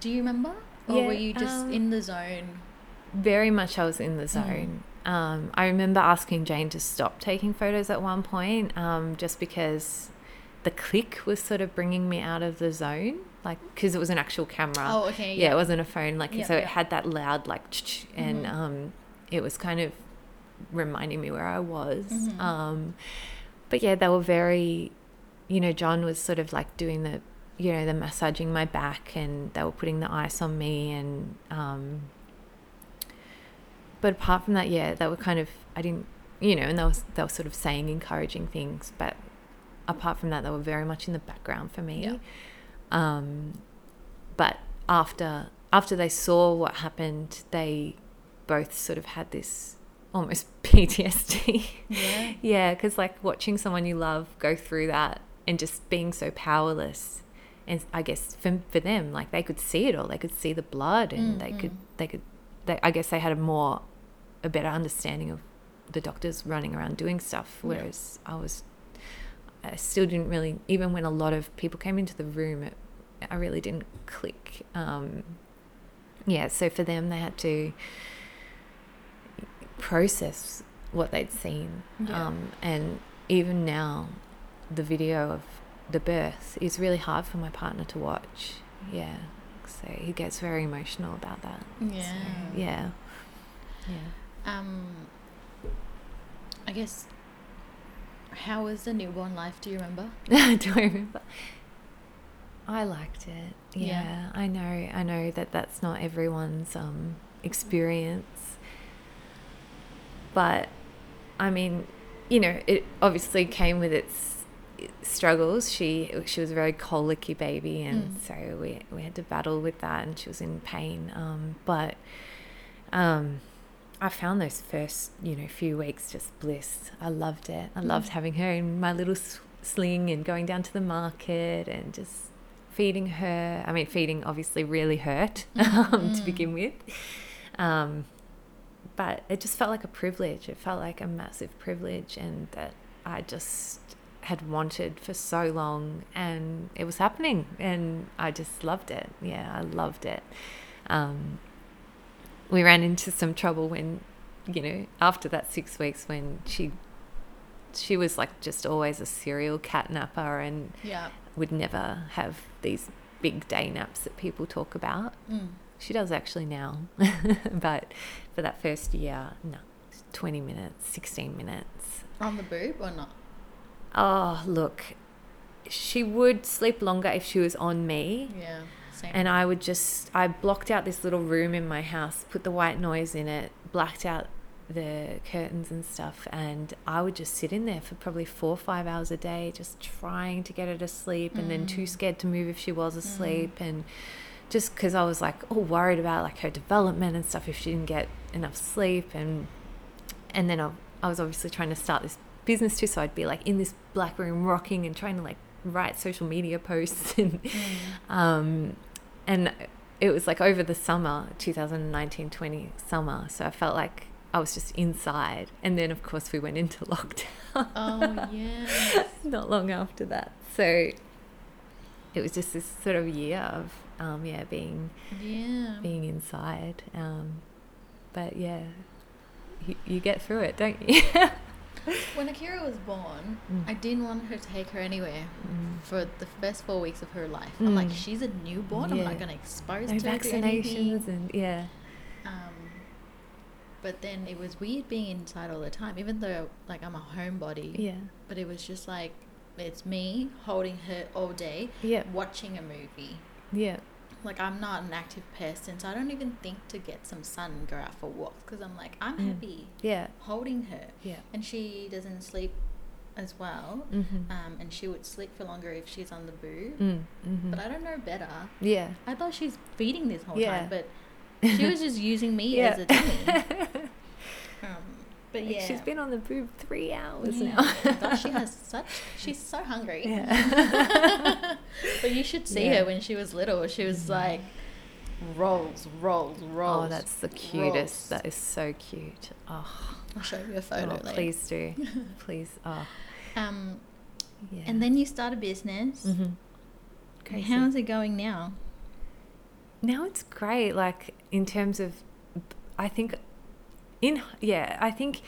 Do you remember, or Yeah, were you just um, in the zone? Very much I was in the zone. Um, I remember asking Jane to stop taking photos at one point um, just because the click was sort of bringing me out of the zone. Like, because it was an actual camera. Oh, okay. yeah, yeah it wasn't a phone. Like, Yeah, so it had that loud, like, and Mhm. um, it was kind of reminding me where I was. Mhm. But yeah, they were very, you know, John was sort of like doing the, you know, the massaging my back and they were putting the ice on me and, um, but apart from that, yeah, they were kind of, I didn't, you know, and they were, they were sort of saying encouraging things, but apart from that, they were very much in the background for me. Yeah. Um, but after after they saw what happened, they both sort of had this almost PTSD. Yeah. yeah, because like watching someone you love go through that and just being so powerless, and I guess for for them, like they could see it all. They could see the blood, and they could they could. They, I guess they had a more a better understanding of the doctors running around doing stuff, Yeah. whereas I was I still didn't really even when a lot of people came into the room it, I really didn't click um, yeah so for them they had to process what they'd seen Yeah. um, and even now the video of the birth is really hard for my partner to watch yeah so he gets very emotional about that Yeah. So, yeah yeah Um, I guess. How was the newborn life? Do you remember? Do I remember? I liked it. Yeah, Yeah. I know. I know that that's not everyone's um, experience, but I mean, you know, it obviously came with its struggles. She she was a very colicky baby, and Mm. so we we had to battle with that, and she was in pain. Um, but um, I found those first, you know, few weeks just bliss. I loved it. I loved Mm. having her in my little sling and going down to the market and just feeding her. I mean, feeding obviously really hurt um, to Mm. begin with. Um, but it just felt like a privilege. It felt like a massive privilege, and that I just had wanted for so long, and it was happening, and I just loved it. Yeah, I loved it. Um, we ran into some trouble when, you know, after that six weeks when she, she was like just always a serial cat napper and Yeah. would never have these big day naps that people talk about. Mm. She does actually now, but for that first year, no, 20 minutes, 16 minutes. On the boob or not? Oh, look, she would sleep longer if she was on me. Yeah. Same. And I would just, I blocked out this little room in my house, put the white noise in it, blacked out the curtains and stuff. And I would just sit in there for probably four or five hours a day, just trying to get her to sleep and then too Mm. scared to move if she was asleep. And just because I was like, all worried about like her development and stuff if she didn't get enough sleep. And, and then I, I was obviously trying to start this business too. So I'd be like in this black room rocking and trying to like write social media posts and, Mm. um, and it was like over the summer 2019 20 summer so i felt like i was just inside and then of course we went into lockdown Oh yeah. not long after that so it was just this sort of year of um, yeah being Yeah. being inside um, but yeah you, you get through it don't you When Akira was born, Mm. I didn't want her to take her anywhere Mm. for the first four weeks of her life. I'm like, Mm. she's a newborn. I'm not going to expose no her to vaccinations and yeah Um, but then it was weird being inside all the time, even though like I'm a homebody. yeah But it was just like it's me holding her all day, yeah watching a movie. Yeah Like I'm not an active person, so I don't even think to get some sun and go out for walks because I'm like I'm Mm. happy yeah holding her, yeah and she doesn't sleep as well. mm-hmm. Um, and she would sleep for longer if she's on the boob. mm, hmm But I don't know better. yeah I thought she's feeding this whole Yeah. time, but she was just using me Yeah. as a dummy. Um, but yeah, She's been on the boob three hours Yeah. now. Gosh, she has such. She's so hungry. Yeah. but you should see Yeah. her when she was little. She was like rolls, rolls, rolls. oh, that's the cutest. rolls. That is so cute. Oh, I'll show you a photo oh, please do. Please. Oh, Um, yeah. and then you start a business. Mhm. And Crazy. How's it going now? now it's great. Like in terms of, I think, in yeah, I think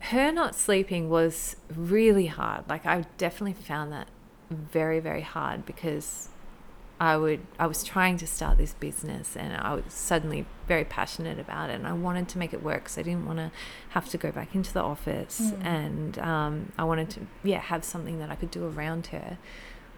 her not sleeping was really hard. Like I definitely found that very very hard because I would I was trying to start this business and I was suddenly very passionate about it and I wanted to make it work because I didn't want to have to go back into the office Mm. and um, I wanted to yeah have something that I could do around her.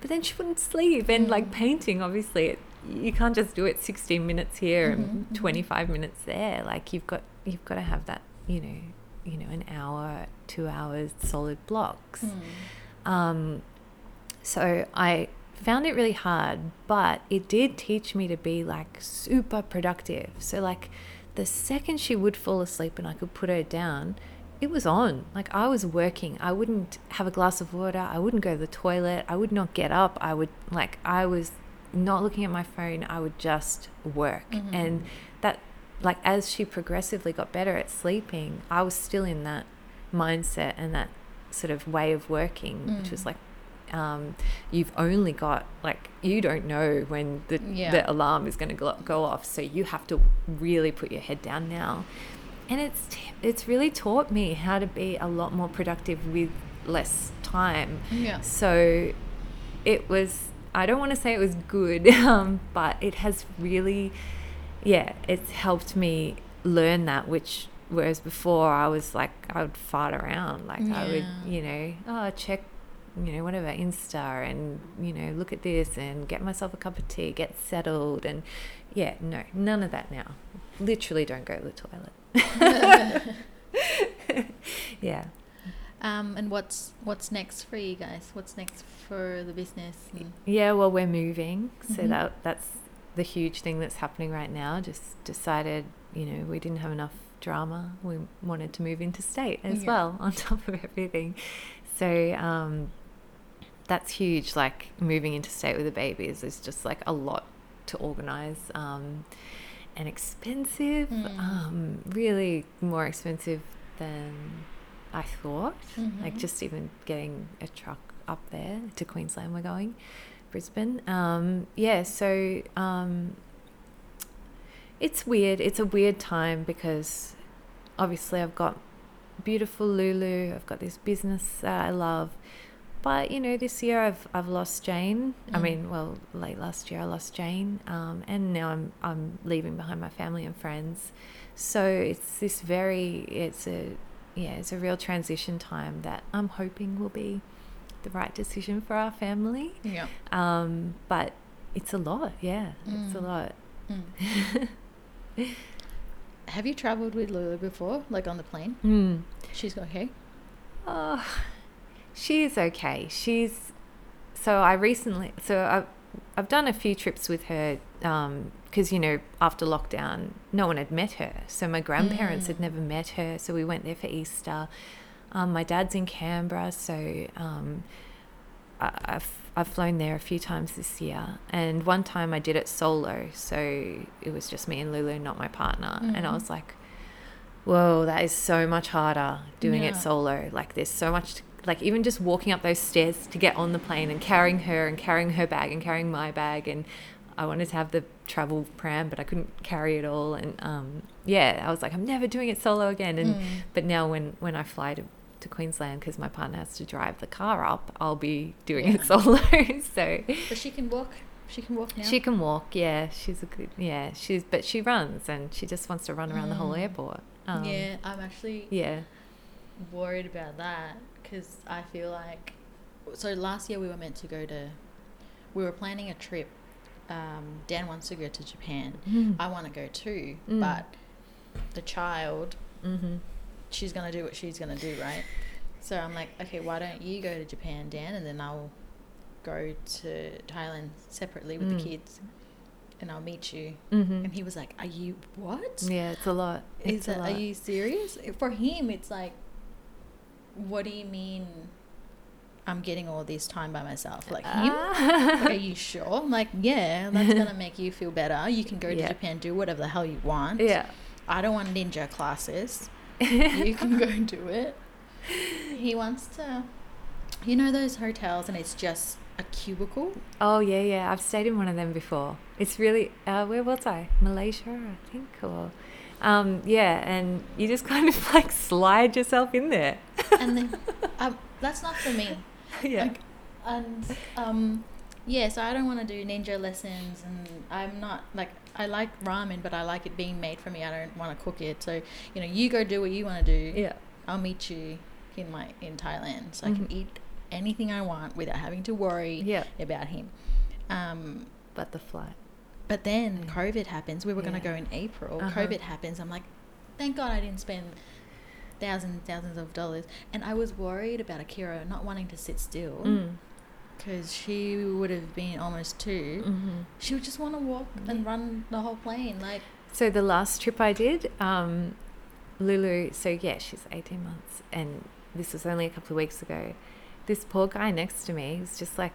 But then she wouldn't sleep and like Mm. painting obviously it, you can't just do it 16 minutes here Mhm, and mhm. 25 minutes there like you've got you've got to have that you know you know an hour 2 hours solid blocks Mm. um, so I found it really hard, but it did teach me to be like super productive. So, like, the second she would fall asleep and I could put her down, it was on. Like, I was working. I wouldn't have a glass of water. I wouldn't go to the toilet. I would not get up. I would, like, I was not looking at my phone. I would just work. Mhm. And that, like, as she progressively got better at sleeping, I was still in that mindset and that sort of way of working, which was Mm. like, um, you've only got like you don't know when the Yeah. the alarm is going to go, go off, so you have to really put your head down now. And it's t- it's really taught me how to be a lot more productive with less time. Yeah. So it was, I don't want to say it was good, um, but it has really, yeah, it's helped me learn that, which, whereas before I was like, I would fart around. Like I would, you know, oh, check, you know, whatever, Insta and, you know, look at this and get myself a cup of tea, get settled. And yeah, no, none of that now. Literally don't go to the toilet. yeah. Um, and what's what's next for you guys? What's next for the business? And, Yeah, well, we're moving, so Mhm. that that's the huge thing that's happening right now. Just decided, you know, we didn't have enough drama. We wanted to move into state as Yeah. well, on top of everything. So um, that's huge. Like moving into state with the babies is just like a lot to organize um, and expensive. Mm. Um, really more expensive than I thought. Like Mhm. just even getting a truck up there to Queensland, we're going, Brisbane. Um, yeah, so um, it's weird. It's a weird time because obviously I've got beautiful Lulu. I've got this business that I love. But you know, this year I've I've lost Jane. I Mm. mean, well, late last year I lost Jane, um, and now I'm I'm leaving behind my family and friends. So it's this very it's a yeah it's a real transition time that I'm hoping will be the right decision for our family. yeah. Um, but it's a lot, yeah, it's a Mm. lot. Mm. Have you traveled with Lulu before, like on the plane? Mm. She's okay. Oh, she's okay. She's so I recently so I've I've done a few trips with her because you know after lockdown no one had met her, so my grandparents had Mm. never met her. So we went there for Easter. Um, my dad's in Canberra, so um, I, I've I've flown there a few times this year, and one time I did it solo, so it was just me and Lulu, not my partner, and I Mhm. was like, "Whoa, that is so much harder doing it solo. Like there's so much, to, like even just walking up those stairs to get on the plane and carrying her and carrying her bag and carrying my bag and." I wanted to have the travel pram, but I couldn't carry it all. And um, yeah, I was like, I'm never doing it solo again. And Mm. but now when when I fly to, to Queensland because my partner has to drive the car up, I'll be doing it solo. so But she can walk. She can walk now. she can walk. Yeah, she's a good. Yeah, she's but she runs and she just wants to run around the whole Mm. airport. Um, yeah, I'm actually Yeah. worried about that because I feel like so last year we were meant to go to we were planning a trip um, Dan wants to go to Japan Mm. I want to go too Mm. but the child Mm-hmm. She's gonna do what she's gonna do right so I'm like okay why don't you go to Japan Dan and then I'll go to Thailand separately with Mm. the kids and I'll meet you Mm-hmm. and he was like are you what Yeah, it's a lot. is It's a that, lot. are you serious? For him, it's like, what do you mean? I'm getting all this time by myself. Like him? Ah. Like, are you sure? I'm like, yeah, that's gonna make you feel better. You can go to Yeah. Japan, do whatever the hell you want. yeah. I don't want ninja classes. you can go and do it. He wants to, you know, those hotels, and it's just a cubicle. Oh yeah, yeah. I've stayed in one of them before. It's really uh, where was I? Malaysia, I think, or um, yeah. And you just kind of like slide yourself in there. And then, um, that's not for me. yeah. Like, and um, yeah, so I don't want to do ninja lessons, and I'm not like I like ramen, but I like it being made for me. I don't want to cook it. So you know, you go do what you want to do. yeah. I'll meet you in my in Thailand, so I Mhm. can eat anything I want without having to worry Yeah. about him. Um, But the flight. but then Yeah. COVID happens. We were going to go in April. Uh-huh. COVID happens. I'm like, thank God I didn't spend thousands and thousands of dollars. And I was worried about Akira not wanting to sit still. Mm. Because she would have been almost 2 Mm-hmm. She would just want to walk and run the whole plane. Like, So the last trip I did, um, Lulu. So yeah, she's eighteen months, and this was only a couple of weeks ago. This poor guy next to me was just like,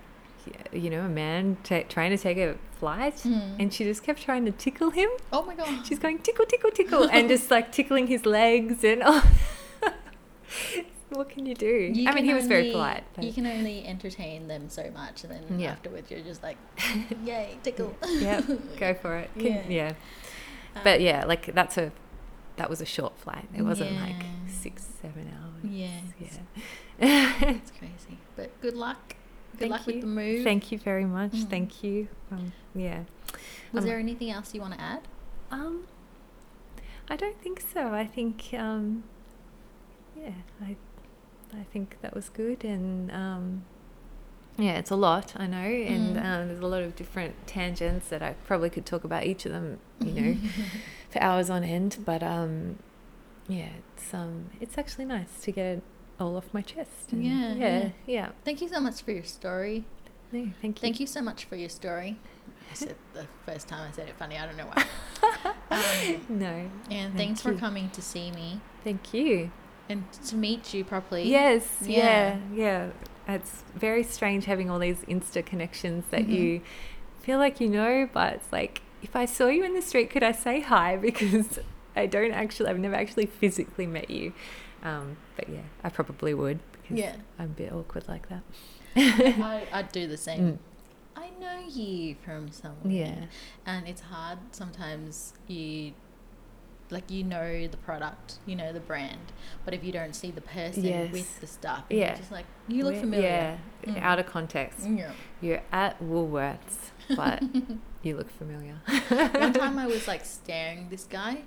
you know, a man ta trying to take a flight, mm. and she just kept trying to tickle him. oh my god, She's going tickle, tickle, tickle, and just like tickling his legs, and oh, what can you do? You I mean, he was very polite. But, You can only entertain them so much, and then Yeah. afterwards you're just like, yay, tickle. yeah, go for it. Can- Yeah. yeah. Um, But yeah, like that's a that was a short flight. It wasn't like six, seven hours. Yes. Yeah. It's crazy. But good luck. Good Thank luck you. with the move. Thank you very much. Mm. Thank you. Um, yeah. Was Um, there anything else you want to add? Um, I don't think so. I think um, yeah, I I think that was good, and um, yeah, it's a lot. I know, and Mm. um, there's a lot of different tangents that I probably could talk about each of them. You know. for hours on end. But um, yeah, it's um, it's actually nice to get it all off my chest. and Yeah, yeah, yeah. yeah. Thank you so much for your story. No, thank you. Thank you so much for your story. I said the first time I said it funny. I don't know why. um, No, and Thank thanks for coming to see me thank you. And to meet you properly. Yes, Yeah. yeah, yeah. It's very strange having all these Insta connections that Mhm. you feel like you know, but it's like if I saw you in the street, could I say hi? Because I don't actually, I've never actually physically met you. Um, but yeah, I probably would because Yeah. I'm a bit awkward like that. I, I'd do the same. Mm. I know you from somewhere. Yeah. And it's hard sometimes you like you know the product, you know the brand, but if you don't see the person Yes. with the stuff, Yeah. just like you look Where- familiar. Yeah, Mm. out of context. Yeah. You're at Woolworths, but you look familiar. One time I was like staring this guy.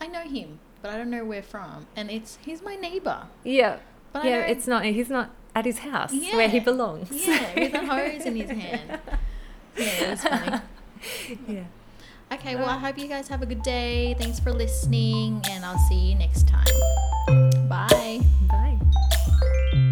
I know him, but I don't know where from. And it's he's my neighbor. yeah, But yeah. It's not. He's not at his house where he belongs. Yeah, with a hose in his hand. Yeah, it was funny. yeah. Okay, well I hope you guys have a good day. Thanks for listening and I'll see you next time. Bye. Bye.